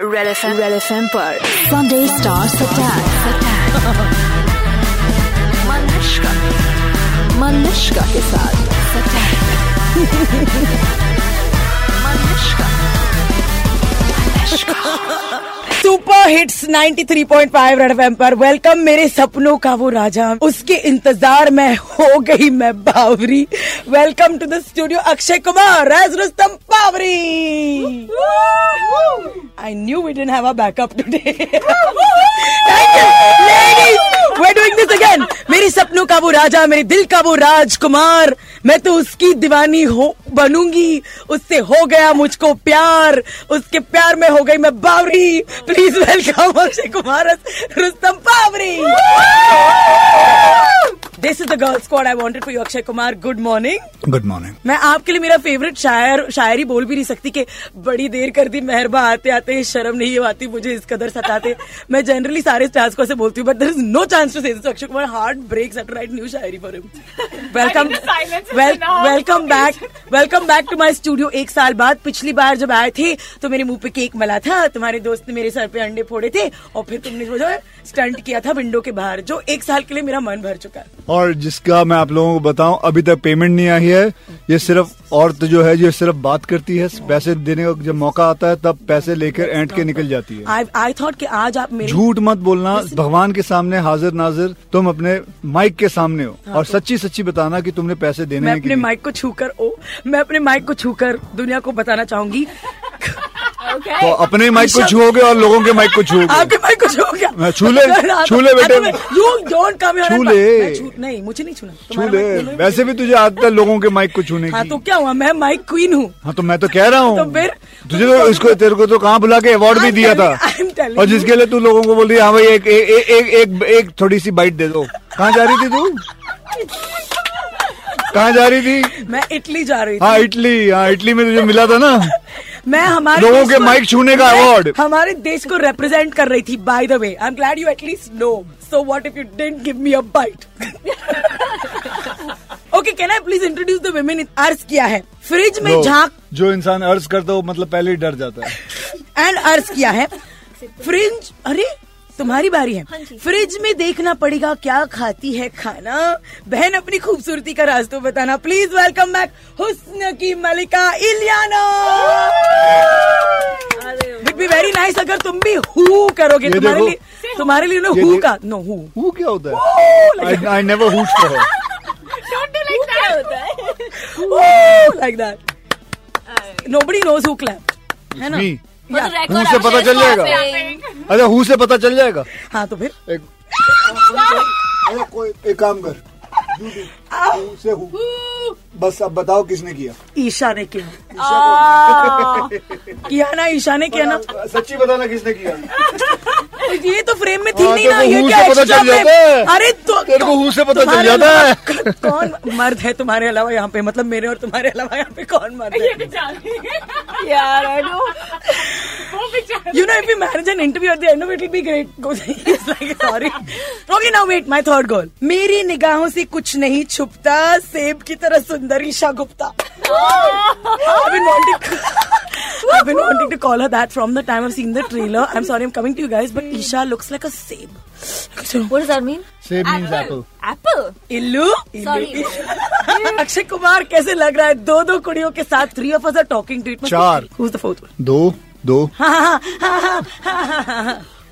Red F red F M पर Sunday stars attack Malishka Malishka के साथ Malishka super hits 93.5 red FM पर welcome मेरे सपनों का वो राजा। उसके इंतज़ार में हो गई मैं बावरी। Welcome to the studio Akshay Kumar as Rustom Pavri I knew we didn't have a backup today ladies we're doing this again मेरी सपनों का वो राजा, मेरे दिल का वो राजकुमार, मैं तो उसकी दीवानी हो बनूँगी। उससे हो गया मुझको प्यार। उसके प्यार में हो गई मैं बावरी। Please welcome Akshay Kumar Rustom Pavri this is the girl squad I wanted for you Akshay Kumar. Good morning good morning मैं आपके लिए मेरा फेवरेट शायर शायरी बोल भी नहीं सकती कि बड़ी देर कर दी मेहरबा आते आते शर्म नहीं आती मुझे इस कदर सताते। मैं जनरली सारे स्टार्स को ऐसे बोलती हूँ but there is no chance to say Akshay Kumar. Heart breaks to write new shayari for him welcome welcome back welcome back to my studio एक साल बाद पिछली बार जब आए थे तो मेरे मुँह पे केक मला था। तुम्हारे दोस्त ने मेरे सर पे अंडे फोड़े थे और फिर तुमने जो है स्टंट किया था विंडो के बाहर जो एक साल के लिए मेरा मन भर चुका है। और जिसका मैं आप लोगों को बताऊँ अभी तक पेमेंट नहीं आई है। ये सिर्फ़ औरत जो है ये सिर्फ़ बात करती है। पैसे देने का जब मौका आता है तब पैसे लेकर एंट के निकल जाती है। आई आई थॉट कि आज आप मेरे झूठ मत बोलना। भगवान के सामने हाजिर नाजिर तुम अपने माइक के सामने हो। और सच्ची सच्ची बताना कि तुमने पैसे देने मैं अपने माइक को छूकर ओ मैं अपने माइक को छूकर दुनिया को बताना चाहूँगी। तो अपने माइक को छुओगे और लोगों के माइक को छुओगे आपके माइक को छू क्या मैं छू ले, छू ले बेटे। यू डोंट कम छू ले। नहीं मुझे नहीं छूना। छू ले। mic बोलो ही वैसे भी तुझे आदत है लोगों के माइक को छूने हाँ की। तो क्या हुआ? मैं माइक क्वीन हूँ। हाँ तो मैं तो कह रहा हूँ। तो फिर? तुझे तो इसको तेरे को तो कहाँ बुला के अवार्ड भी दिया था? और जिसके लिए तू लोगों को बोल रही हाँ भाई एक एक, एक, एक थोड़ी सी बाइट दे दो। कहाँ जा रही थी तू? कहाँ जा रही थी? मैं इटली जा रही थी। हाँ इटली हाँ इटली में तुझे मिला था ना? मैं हमारे लोगों के माइक छूने का अवार्ड हमारे देश को रिप्रेजेंट कर रही थी by the way I am glad you at least know so what if you didn't give me a bite okay can I please introduce the women अर्ज़ किया है? फ्रिज में झाँक जो इंसान अर्ज़ करता है वो मतलब पहले ही डर जाता है। एंड अर्ज़ किया है? फ्रिज अरे तुम्हारी बारी है। फ्रिज में देखना पड़ेगा क्या खाती है खाना। बहन अपनी खूबसूरती का राज तो बताना। प्लीज़ वेलकम बैक हुस्न की मलिका Ileana. Would be very nice अगर तुम भी हु करोगे। तुम्हारे लिए तुम्हारे लिए हु का नो हु। क्या होता है? I never for like that nobody knows who clap है ना. हु से पता चल जाएगा? अच्छा हु से पता चल जाएगा? हाँ तो फिर? एक कोई एक काम कर। से हु बस अब बताओ किसने किया। ईशा ने किया। किया ना ईशा ने किया ना। सच्ची बताना किसने किया? ये तो फ्रेम में थी हाँ, नहीं ना ये क्या पता चल जाता अरे तो तेरे को से पता चल जाता है। कौन मर्द है तुम्हारे अलावा यहाँ पे? मतलब मेरे और तुम्हारे अलावा यहाँ पे कौन मर्द है? यार you know if you marriage an interview at the end of it will be great like sorry okay now wait my third goal मेरी निगाहों से कुछ नहीं छुपता सेब की तरह सुंदर Esha Gupta. To call wanting to call her that from the time I've seen the trailer. I'm sorry, I'm coming to you guys, but Isha looks like a seb. What does that mean? सेब means apple Apple. इल्लू Sorry. Akshay Kumar कैसे लग रहा है दो दो कुड़ियों के साथ three of us are talking to it चार। Who's the fourth one? दो दो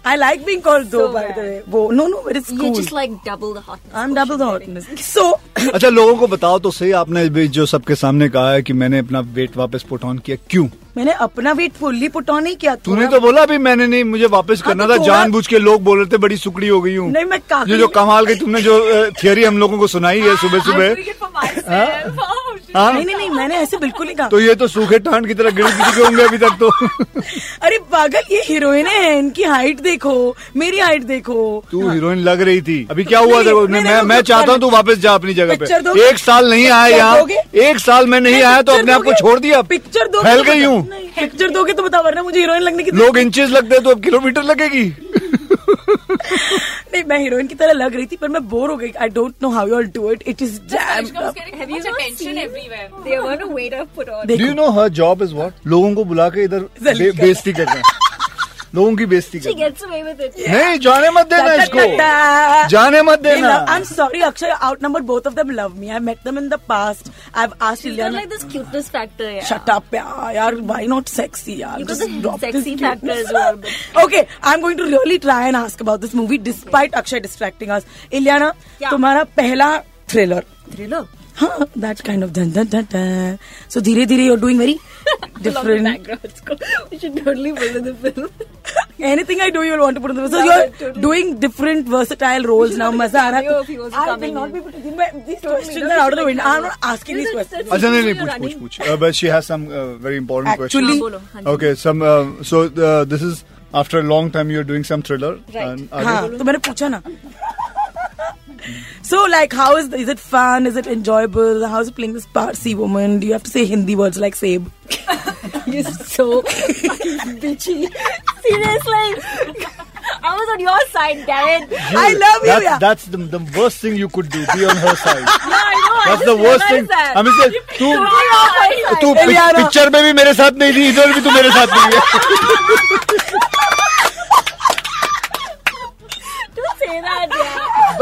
I like being called दो by the way. वो no no but it's You're cool. just like double the hotness. I'm double the hotness. So अच्छा लोगों को बताओ तो सही आपने जो सबके सामने कहा है कि मैंने अपना वेट वापस पुट ऑन किया क्यों मैंने अपना वेट फुल्ली पुट ऑन नहीं किया तूने तो बोला अभी मैंने नहीं मुझे वापस हाँ, करना तो था। थोड़ा- जानबूझ के लोग बोल रहे थे बड़ी सुकड़ी हो गई हूँ। नहीं मैं ये जो कमाल की तुमने जो थियरी हम लोगों को सुनाई है सुबह सुबह। हाँ? नहीं नहीं नहीं मैंने ऐसे बिल्कुल नहीं कहा। तो ये तो सूखे टांड की तरह गिर चुके होंगे अभी तक तो। अरे पागल ये हीरोइन है इनकी हाइट देखो मेरी हाइट देखो। तू हीरोइन लग रही थी। अभी क्या हुआ देखो मैं मैं चाहता हूँ तू वापस जा अपनी जगह पे। एक साल नहीं आया यहाँ। एक साल में नहीं आया तो अपने आप को छोड़ दिया। पिक्चर दो फैल गई हूँ। पिक्चर दोगे तो बता वरना मुझे हीरोइन लगने की लोग इंचेस लगते हैं तो अब किलोमीटर लगेगी। नहीं मैं हीरोइन की तरह लग रही थी पर मैं बोर हो गई। I don't know how you all do it it is on. Do you know her job is what लोगों को बुला के इधर बेइज्जती करना। लोगों की बेस्ती कर नहीं जाने मत देना इसको। जाने मत देना। I am sorry Akshay outnumber both of them love me I met them in the past I have asked Ileana like this cuteness factor यार शट अप यार व्हाई नॉट सेक्सी यार just factor as well okay I am going to really try and ask about this movie despite Akshay distracting us Ileana तुम्हारा पहला thriller thriller हाँ, that kind of dun dun dun dun. So धीरे धीरे you're doing very different. Backgrounds को. We should totally put in the film. Anything I do, you'll want to put in the So No, you're totally. doing different versatile roles now. है. I will not be putting in- These questions no, are out of the window. I'm not asking these questions. अच्छा नहीं नहीं You're पूछ पूछ Uh, but she has some uh, very important Actually- हाँ, हाँ questions okay some uh, so uh, this is after a long time you're doing some thriller Right. and? हाँ तो मैंने पूछा ना So like how is is it fun? Is it enjoyable? How is it playing this Parsi woman? Do you have to say Hindi words like Seb? You're so fucking bitchy. Seriously. I was on your side, damn it. I love you, that's, yeah. that's the, the worst thing you could do be on her side Yeah, I know. I that's just the worst thing realized that. I mean say, तू You're on my side. तू Eliana. Picture में भी मेरे साथ नहीं थी इधर भी तू मेरे साथ नहीं है Don't say that, yeah.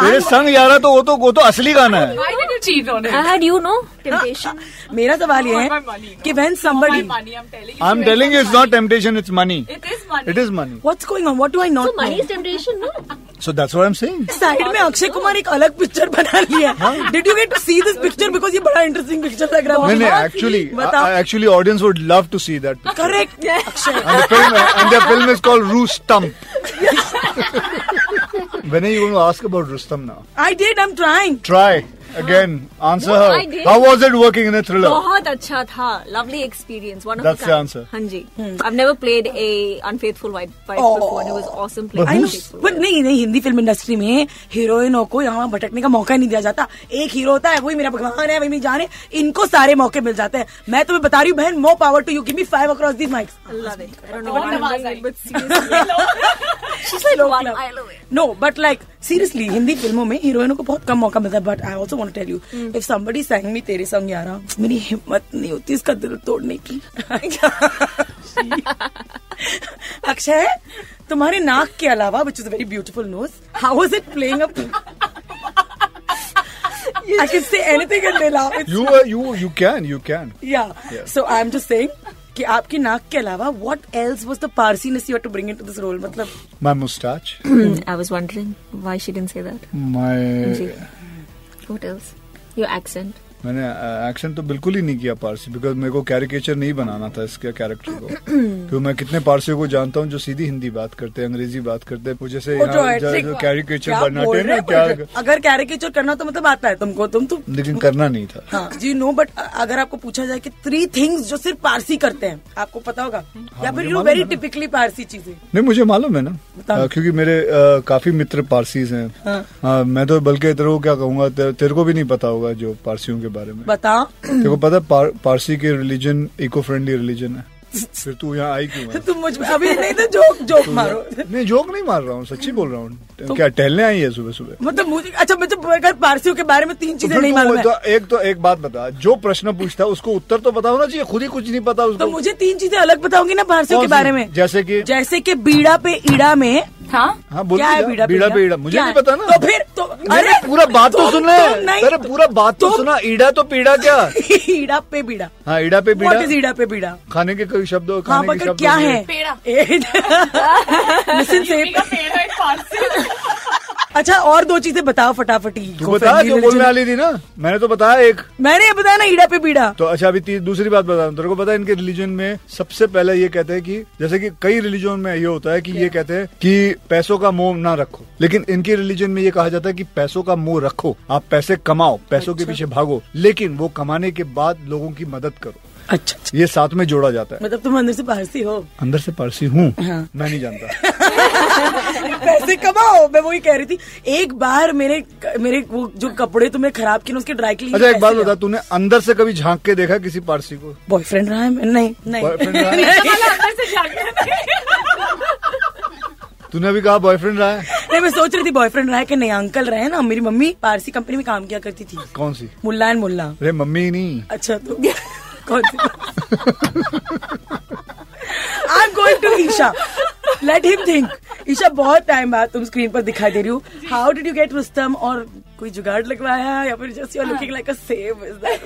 तेरे संग यार तो वो तो वो तो असली गाना है। मेरा सवाल ये है कि when somebody I am telling you not temptation it's money it is money what's going on do I not money temptation no so that's what am saying side में अक्षय कुमार एक अलग पिक्चर बना लिया did you get to see this picture because ये बड़ा interesting picture लग रहा है। Actually actually audience would love to see that correct Akshay film is called Rustom When are you going to ask about Rustam now? I did. I'm trying. Try. Again answer how was it working in a thriller बहुत अच्छा था. Lovely experience one of the that's the answer हाँ जी. I have never played a unfaithful wife before it was awesome playing but नहीं नहीं Hindi film industry में हीरोइनों को यहाँ भटकने का मौका नहीं दिया जाता. एक हीरो होता है वही मेरा भगवान है वही मेरी जान है इनको सारे मौके मिल जाते हैं. मैं तुम्हें बता रही हूँ बहन more power to you give me five across this mics I love it I don't know but seriously no but like seriously Hindi फ़िल्मों में हीरोइनों को बहुत कम मौका मिलता है but I also want tell you if somebody sang me तेरे संग यारा मेरी हिम्मत नहीं होती इसका दिल तोड़ने की अक्षय तुम्हारे नाक के अलावा which is very beautiful nose how is it playing up I can say anything and they laugh. It's, You uh, you you can you can. yeah. Yeah. So I'm just saying कि आपके नाक के अलावा what else was the Parsiness you to bring into this role मतलब my moustache I was wondering why she say that my what else your accent मैंने action तो बिल्कुल ही नहीं किया पारसी बिकॉज़ मेरे को कैरिकेचर नहीं बनाना था इसके कैरेक्टर को। क्योंकि मैं कितने पारसियों को जानता हूँ जो सीधी हिंदी बात करते हैं अंग्रेज़ी बात करते हैं वो जैसे है, कैरिकेचर क्या बनाते हैं ना क्या हैं? अगर कैरिकेचर करना तो मतलब आता है तुमको तुम तो लेकिन करना नहीं था। हाँ जी नो बट अगर आपको पूछा जाए कि थ्री थिंग्स जो सिर्फ़ पारसी करते हैं आपको पता होगा? या फिर यू वेरी टिपिकली पारसी चीज़ें। नहीं मुझे मालूम है ना। क्योंकि मेरे काफ़ी मित्र पारसीज हैं। हाँ। हाँ, मैं तो बल्कि तेरे को क्या कहूँगा तेरे को भी नहीं पता होगा जो पारसियों के बारे में। बताओ। तेरे को पता पार, पारसी के रिलीजन इको फ्रेंडली रिलीजन है। फिर तू यहाँ आई क्यों है तुम मुझ अभी नहीं तो जोक जोक मारो। नहीं जोक नहीं मार रहा हूँ सच्ची बोल रहा हूँ। क्या टहलने आई है सुबह सुबह? मतलब मुझे अच्छा मुझे अगर पारसियों के बारे में तीन तो चीज़ें फिर नहीं तू मालूम तो एक तो एक बात बता जो प्रश्न पूछता है उसको उत्तर तो पता होना चाहिए खुद ही कुछ नहीं पता उसको। तो मुझे तीन चीज़ें अलग बताओगी ना पारसियों के बारे में। जैसे की जैसे की बीड़ा पे ईड़ा में हाँ? हाँ बोल क्या है बीड़ा बीड़ा पे मुझे नहीं पता ना। तो फिर तो अरे पूरा बात तो तुम- सुन ले। अरे पूरा बात तो तुम- सुना। ईड़ा तो पीड़ा क्या? ईड़ा पे बीड़ा हाँ ईड़ा पे बीड़ा पीड़ा। ईड़ा पे बीड़ा खाने के कोई शब्द हाँ खाने के शब्द क्या है। पेड़ा। लिसन से यूपी का पेड़ा एक पारसी अच्छा और दो चीज़ें बताओ फटाफटी तू बता जो बोलने वाली थी ना मैंने तो बताया एक। मैंने ये बताया ना ईड़ा पे बीड़ा। तो अच्छा अभी दूसरी बात बता तेरे को पता है इनके रिलीजन में सबसे पहले ये कहते हैं कि जैसे कि कई रिलीजन में ये होता है कि ये कहते हैं कि पैसों का मोह ना रखो। लेकिन इनके रिलीजन में ये कहा जाता है कि पैसों का मोह रखो आप पैसे कमाओ पैसों के अच्छा। पीछे भागो लेकिन वो कमाने के बाद लोगों की मदद करो। अच्छा अच्छा। ये साथ में जोड़ा जाता है। मतलब तुम अंदर से पारसी हो? अंदर से पारसी हूँ। हाँ। मैं नहीं जानता। पैसे कमाओ मैं वही कह रही थी। एक बार मेरे मेरे वो जो कपड़े तुमने खराब किए उसके ड्राई क्लीन अच्छा एक बात बता तूने अंदर से कभी झाँक के देखा किसी पारसी को? बॉयफ्रेंड रहा है? नहीं नहीं। तूने अभी कहा बॉयफ्रेंड रहा है? नहीं मैं सोच रही थी बॉयफ्रेंड रहा है कि नहीं अंकल रहे ना मेरी मम्मी पारसी कंपनी में काम किया करती थी। कौन सी? मुल्ला एंड मुल्ला। अरे मम्मी नहीं। अच्छा तो I am going to Esha let him think Esha बहुत टाइम बाद तुम स्क्रीन पर दिखाई दे रही हो। How did you get Rustom और कोई जुगाड़ लगवाया या फिर just you are looking like a save is that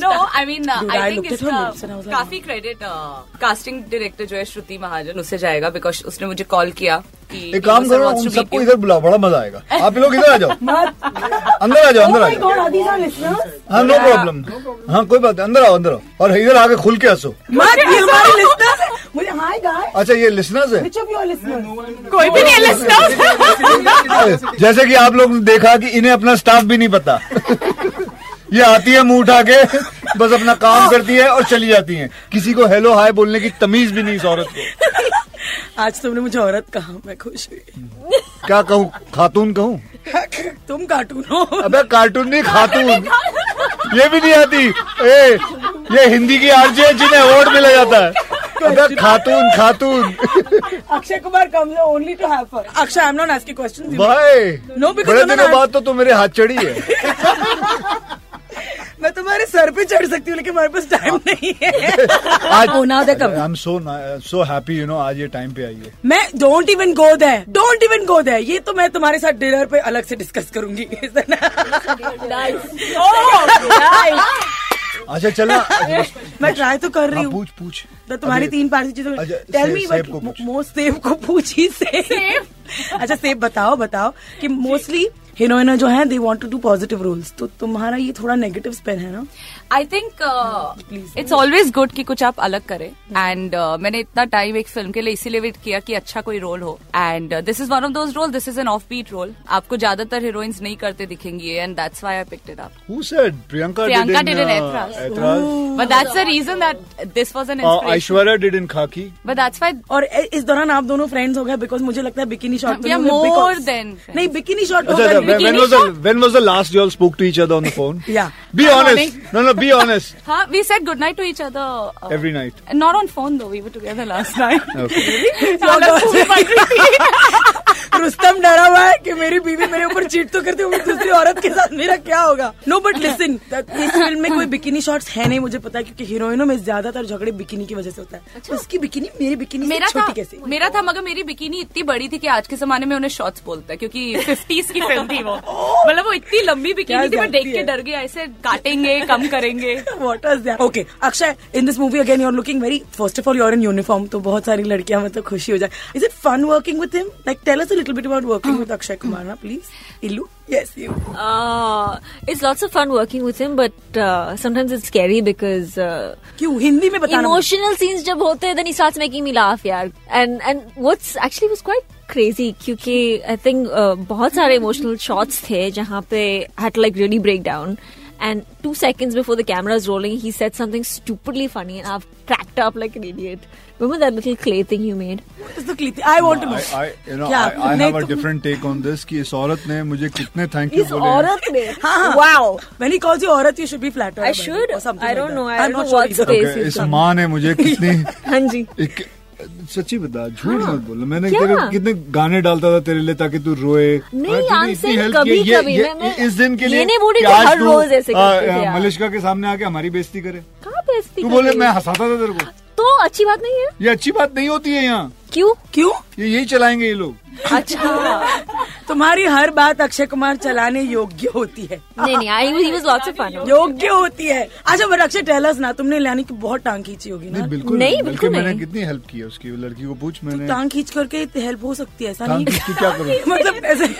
No, I mean, uh, Dude, I I think looked at her lips and I was इसका like, काफ़ी क्रेडिट कास्टिंग डायरेक्टर जो है श्रुति महाजन उससे जाएगा बिकॉज़ उसने मुझे कॉल किया कि एक काम करो सबको इधर बुलाओ बड़ा मज़ा आएगा आप लोग इधर आ जाओ अंदर आ जाओ अंदर आ जाओ हाँ नो प्रॉब्लम हाँ कोई बात नहीं अंदर आओ अंदर आओ और इधर आके खुल के हंसो मत ये हमारे लिस्टनर्स हैं मुझे हाय गाइस अच्छा ये लिसनर्स है कोई भी नहीं है listeners. जैसे कि आप लोग ने देखा कि इन्हें अपना स्टाफ भी नहीं पता ये आती है मुँह उठा के बस अपना काम करती है और चली जाती है। किसी को हेलो हाय बोलने की तमीज भी नहीं इस औरत को। आज तुमने मुझे औरत कहा मैं खुश हुई। क्या कहूँ? खातून कहूँ? तुम कार्टून हो। अबे कार्टून नहीं खातून। ये भी नहीं आती। ए ये हिंदी की आरजे है जिन्हें अवार्ड मिला जाता है। अबे खातून खातून। Akshay Kumar comes only to have fun Akshay I am not asking questions भाई No, because बड़े दिनों बाद तो तू मेरे हाथ चढ़ी है। मैं तुम्हारे सर पे चढ़ सकती हूँ लेकिन हमारे पास टाइम नहीं है। आज Oh, I am so so happy you know आज ये टाइम पे आई है। मैं don't even go there don't even go there ये तो मैं तुम्हारे साथ डिनर पे अलग से डिस्कस करूँगी। अच्छा चलना अच्छा, बस- मैं ट्राई तो कर रही हाँ, हूँ। पूछ पूछ। तो तुम्हारी तीन पार्टी चीज़ों अच्छा, टेल मी बट पूछ। मोस्ट सेब को पूछी से अच्छा सेब बताओ बताओ कि मोस्टली हीरोइनर जो है they want to do positive roles तो तुम्हारा ये थोड़ा नेगेटिव स्पेन है ना? I think it's always good कि कुछ आप अलग करें एंड uh, मैंने इतना टाइम एक फ़िल्म के लिए इसीलिए वेट किया कि अच्छा कोई रोल हो and this is one of those role this is an offbeat role आपको ज़्यादातर हीरोइंस नहीं करते दिखेंगी and that's why I picked it up Who said Priyanka, Priyanka did in, did in uh, Aetraz. Aetraz. But that's the reason that this was an inspiration Aishwarya did in Khaki. But that's why और इस दौरान आप दोनों friends हो गए because मुझे लगता है bikini shot more than friends. नहीं bikini shot achha, when, when bikini was the shot- when was the last you all spoke to each other on the phone? Yeah. be honest. Huh? We said goodnight to each other. Uh, Every night. Not on phone though. We were together last night. Okay. Really? so Rustom डरा हुआ है कि मेरी बीवी मेरे ऊपर cheat तो करती होगी दूसरी औरत के साथ मेरा क्या होगा नो बट लिसन इस फ़िल्म में कोई बिकिनी शॉट्स है नहीं मुझे पता है क्योंकि हीरोइनों में ज़्यादातर झगड़े बिकिनी की वजह से होता है अच्छा? उसकी बिकिनी मेरी बिकिनी मेरा था छोटी कैसे मेरा था मगर मेरी बिकिनी इतनी बड़ी थी कि आज के जमाने में उन्हें शॉर्ट्स बोलता है क्योंकि फिफ्टीज की फ़िल्म थी वो मतलब वो इतनी लंबी बिकिनी थी मैं देख के डर गया ऐसे काटेंगे कम करेंगे that? Okay, Akshay, in this movie again, you're looking very. First of all, you're in uniform, तो बहुत सारी लड़कियाँ मतलब खुशी हो जाए. It fun working with him? Like, tell us a little bit about working with Akshay Kumar, na, please. Illu, yes, you. Uh, it's lots of fun working with him, but uh, sometimes it's scary because uh, क्यों हिंदी में बताना emotional scenes जब होते हैं then he starts making me laugh यार and and what's actually was quite crazy क्योंकि I think uh, बहुत सारे emotional shots थे जहाँ पे I had to like really break down and two seconds before the camera is rolling he said something stupidly funny and I've cracked up like an idiot remember that little clay thing you made What is the clip? I want to know. I, I, you know, क्या? I, I नहीं, have a तुम- different take on this कि इस औरत ने मुझे कितने thank you इस बोले हैं। औरत ने हाँ, हाँ. wow When he calls you औरत, you should be flattered. I by it should. or something I like don't that. know. I I'm don't not know sure what either. space Okay, is इस on. माँ ने मुझे कितनी हाँ जी एक, सच्ची बता झूठ हाँ, मत बोल मैंने क्या? तेरे कितने गाने डालता था तेरे लिए ताकि तू रोए। नहीं, मैं- मैं- इस दिन के लिए नहीं हर रोज ऐसे आ, करते थे आ, यार। मलिश्का के सामने आके हमारी बेइज्जती करे। कहाँ बेइज्जती तू बोले मैं हंसाता था तेरे को। तो अच्छी बात नहीं है। ये अच्छी बात नहीं होती है यहाँ। क्यों? क्यों? ये यही चलाएँगे ये लोग। अच्छा। तुम्हारी हर बात अक्षय कुमार चलाने योग्य होती है। नहीं नहीं I he was lots of fun योग्य होती है। अच्छा बट अक्षय टेलस ना तुमने लानी की बहुत टांग खींची होगी ना। नहीं बिल्कुल नहीं, बिल्कुल मैंने कितनी हेल्प की है उसकी लड़की को पूछ मैंने। टांग खींच करके हेल्प हो सकती है ऐसा नहीं क्या करूँ? मतलब ऐसे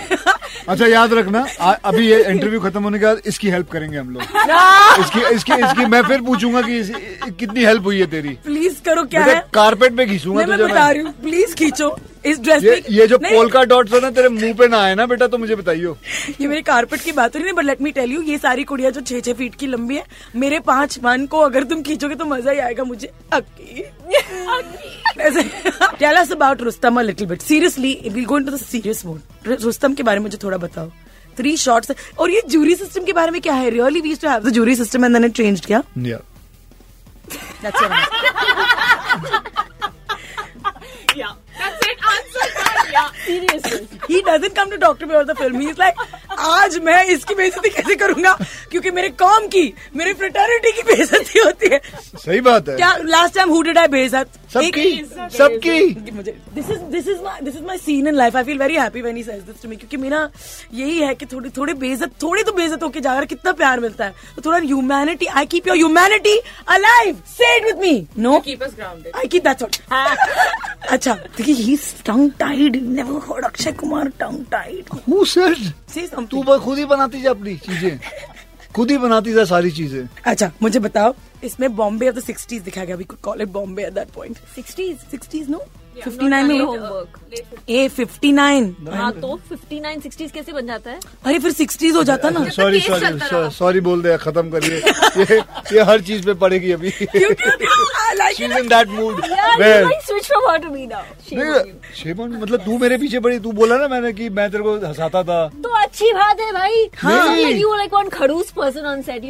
अच्छा याद रखना अभी ये इंटरव्यू खत्म होने के बाद इसकी हेल्प करेंगे हम लोग। इसकी इसकी इसकी मैं फिर पूछूँगा कि कितनी हेल्प हुई है तेरी। प्लीज़ करो क्या है? कारपेट पे घिसूँगा नहीं, मैं बता रही हूँ प्लीज़ खींचो। इस ड्रेस ये ये जो पोलका डॉट्स है ना तेरे मुँह पे ना आए ना बेटा तो मुझे बताइयो। ये मेरे कारपेट की बात हो रही है but let me tell you ये सारी कुड़िया जो छह छह फीट की लंबी है मेरे पाँच वन को अगर तुम खींचोगे तो मज़ा ही आएगा मुझे। Akki. Tell us about Rustom a little bit seriously we go into the serious mode Rustom के बारे में मुझे थोड़ा बताओ। थ्री शॉर्ट्स और ये जूरी सिस्टम के बारे में क्या है? Really we to have the jury system and then it changed क्या? या That's I'm he doesn't come to talk to me about the film. He's like, आज मैं इसकी बेइज्जती कैसे करूँगा? क्योंकि मेरे कॉम की मेरे फ्रेटर्निटी की बेइज्जती होती है। सही बात है। क्या last time who did I बेइज्जत? सबकी सबकी। मुझे this is this is my this is my scene in life I feel very happy when he says this to me क्योंकि मेरा यही है कि थोड़ी थोड़ी बेइज्जत थोड़ी तो बेइज्जत होके जाकर कितना प्यार मिलता है। तो थोड़ा humanity I keep your humanity alive say it with me no Keep us grounded. I keep that's what अच्छा देखिए he is tongue tied never heard Akshay Kumar tongue tied Who said? Say something बस खुद ही बनाती जा अपनी चीज़ें। खुद ही बनाती जा सारी चीज़ें। अच्छा मुझे बताओ इसमें बॉम्बे ऑफ़ द 60s दिखाया गया we could call it Bombay at that point 60s 60s no fifty nine में homework a fifty nine fifty nine sixties कैसे बन जाता है? अरे फिर सिक्सटीज हो जाता ना। सॉरी सॉरी सॉरी बोल दे खत्म करिए। ये, हर चीज़ पे पड़ेगी अभी। मतलब तू मेरे पीछे पड़ी तू बोला ना मैंने की मैं तेरे को हंसाता था। तो अच्छी बात है भाई। हाँ। यू खड़ूस person on set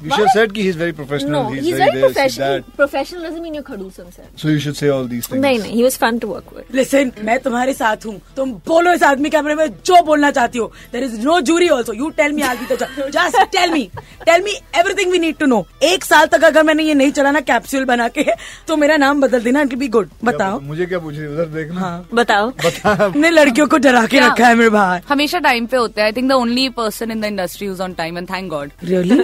me. You should have said कि he's very professional. No, he's, he's very very professional. that. Professional doesn't mean you're खड़ूस on set. So you should say all these things. नहीं नहीं, he was fun to work with. Listen मैं तुम्हारे साथ हूँ तुम बोलो इस आदमी कैमरे में जो बोलना चाहती हो there is no jury also you tell me आगे तो just tell me tell me everything we need to know एक साल तक अगर मैंने ये नहीं चलाना कैप्सूल बना के तो मेरा नाम बदल देना इट बी गुड बताओ मुझे क्या पूछ रही उधर देखना हाँ बताओ हमने लड़कियों को डरा के रखा है मेरे बाहर हमेशा टाइम पे होते हैं I think the only person in the industry who's on time and thank God really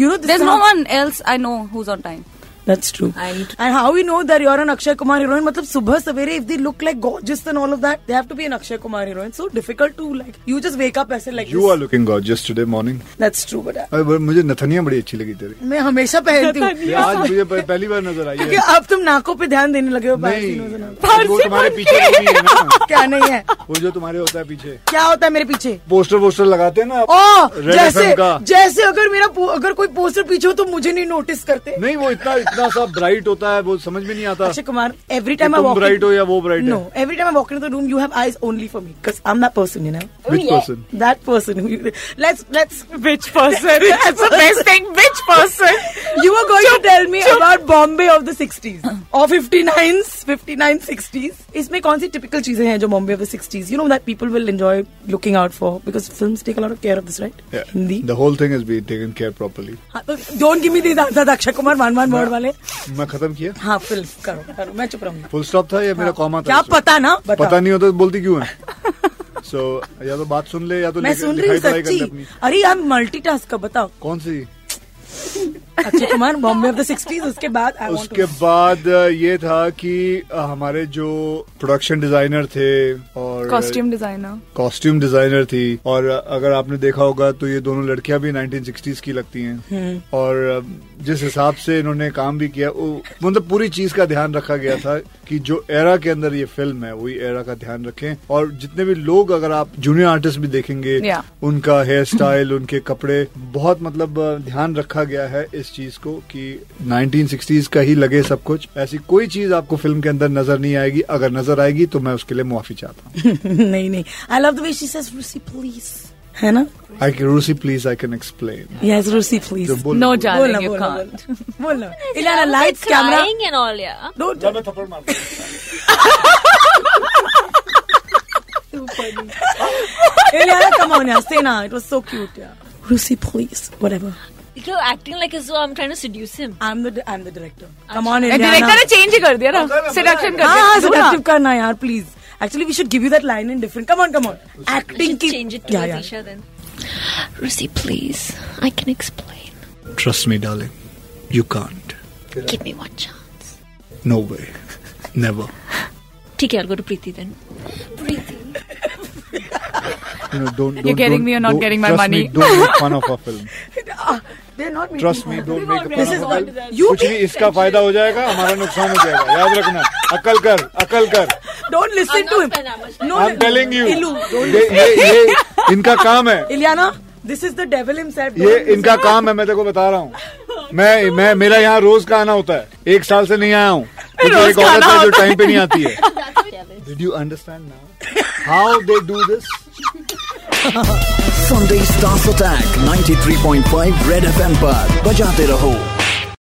you know There's no one else I know who's on time. That's true. I need to- And how we know that you're an Akshay Kumar heroine? मतलब सुबह सवेरे if they look like gorgeous and all of that, they have to be an Akshay Kumar heroine. So difficult to like. You just wake up ऐसे like You this. are looking gorgeous today morning. That's true, but अरे ब- मुझे नथनिया बड़ी अच्छी लगी तेरी मैं हमेशा पहनती हूँ आज मुझे प- पहली बार नज़र आई क्योंकि है अब तुम नाकों पे ध्यान देने लगे हो नहीं वो तुम्हारे पीछे है ना क्या नहीं है वो जो तुम्हारे होता है पीछे क्या होता है मेरे पीछे पोस्टर वोस्टर लगाते हैं ना ओ जैसे जैसे अगर मेरा अगर कोई पोस्टर पीछे हो तो मुझे नहीं नोटिस करते नहीं वो इतना इतना सा ब्राइट होता है वो समझ में नहीं आता। अच्छा Kumar every time I walk bright हो या वो bright no every time I walk in the room you have eyes only for me because I am that person you know which person that person let's let's which person it's the best thing which person you are going to tell me about Bombay of the 60s और fifty nine fifty nine sixties इसमें कौन सी typical चीज़ें हैं जो Bombay of sixties you know that people will enjoy looking out for because film take a lot care of this right Hindi the whole thing is be taken care properly don't give me this answer Akshay Kumar one one word वाले। मैं खत्म किया? हाँ film करो करो मैं चुप रहूँगा। फुल स्टॉप था या मेरा हाँ। कॉमा था क्या पता ना? पता नहीं होता तो बोलती क्यों है? सो so, या तो बात सुन ले या तो मैं सुन रही हूँ अरे यार मल्टीटास्क का बताओ। कौन सी? Akshay Kumar Bombay of the 60s उसके बाद उसके बाद ये था कि हमारे जो प्रोडक्शन डिज़ाइनर थे और Costume designer. कॉस्ट्यूम डिज़ाइनर थी और अगर आपने देखा होगा तो ये दोनों लड़कियाँ भी 1960s की लगती हैं हम्म। और जिस हिसाब से इन्होंने काम भी किया वो मतलब पूरी चीज़ का ध्यान रखा गया था कि जो एरा के अंदर ये फ़िल्म है वही एरा का ध्यान रखें और जितने भी लोग अगर आप जूनियर आर्टिस्ट भी देखेंगे उनका हेयर स्टाइल उनके कपड़े बहुत मतलब ध्यान रखा गया है इस चीज़ को कि 1960s का ही लगे सब कुछ। ऐसी कोई चीज़ आपको फ़िल्म के अंदर नज़र नहीं आएगी। अगर नज़र आएगी तो मैं उसके लिए मुआफी चाहता हूँ। नहीं नहीं। I love the way she says Rusi please है ना? I can Rusi please I can explain yes Rusi please बोल बोल- you बोलना can't. बोलना बोलना Ileana lights camera and all, yeah. Don't जा मैं थप्पड़ हूँ। इलाना कम ऑन यार से ना इट वाज सो क्यूट यार Rusi please whatever You're acting like as though I'm trying to seduce him. I am the I am the director come on director Eliana ने change ही कर दिया ना selection कर हाँ हाँ दिया seductive करना यार please actually we should give you that line in different come on come on acting Just की change it to या या Atisha then. Rusi, please. I can explain. Trust me, darling. You can't. Give me one chance. No way. Never. ठीक है, I'll go to Preeti then. Preeti. You know, don't. don't You're getting don't- me or not don't- getting my trust money. Me, don't make fun of our film. trust me don't make this is कुछ भी इसका फ़ायदा हो जाएगा हमारा नुकसान हो जाएगा। याद रखना अकल कर अकल कर। Don't listen to him no I am telling you इनका काम है। Ileana this is the devil himself ये इनका काम है मैं तेरे को बता रहा हूँ। मैं मैं मेरा यहाँ रोज का आना होता है। एक साल से नहीं आया हूँ। तो एक औरत है जो टाइम पे नहीं आती है। Did you understand now how they do this Sunday Stars Attack 93.5 Red FM पर बजाते रहो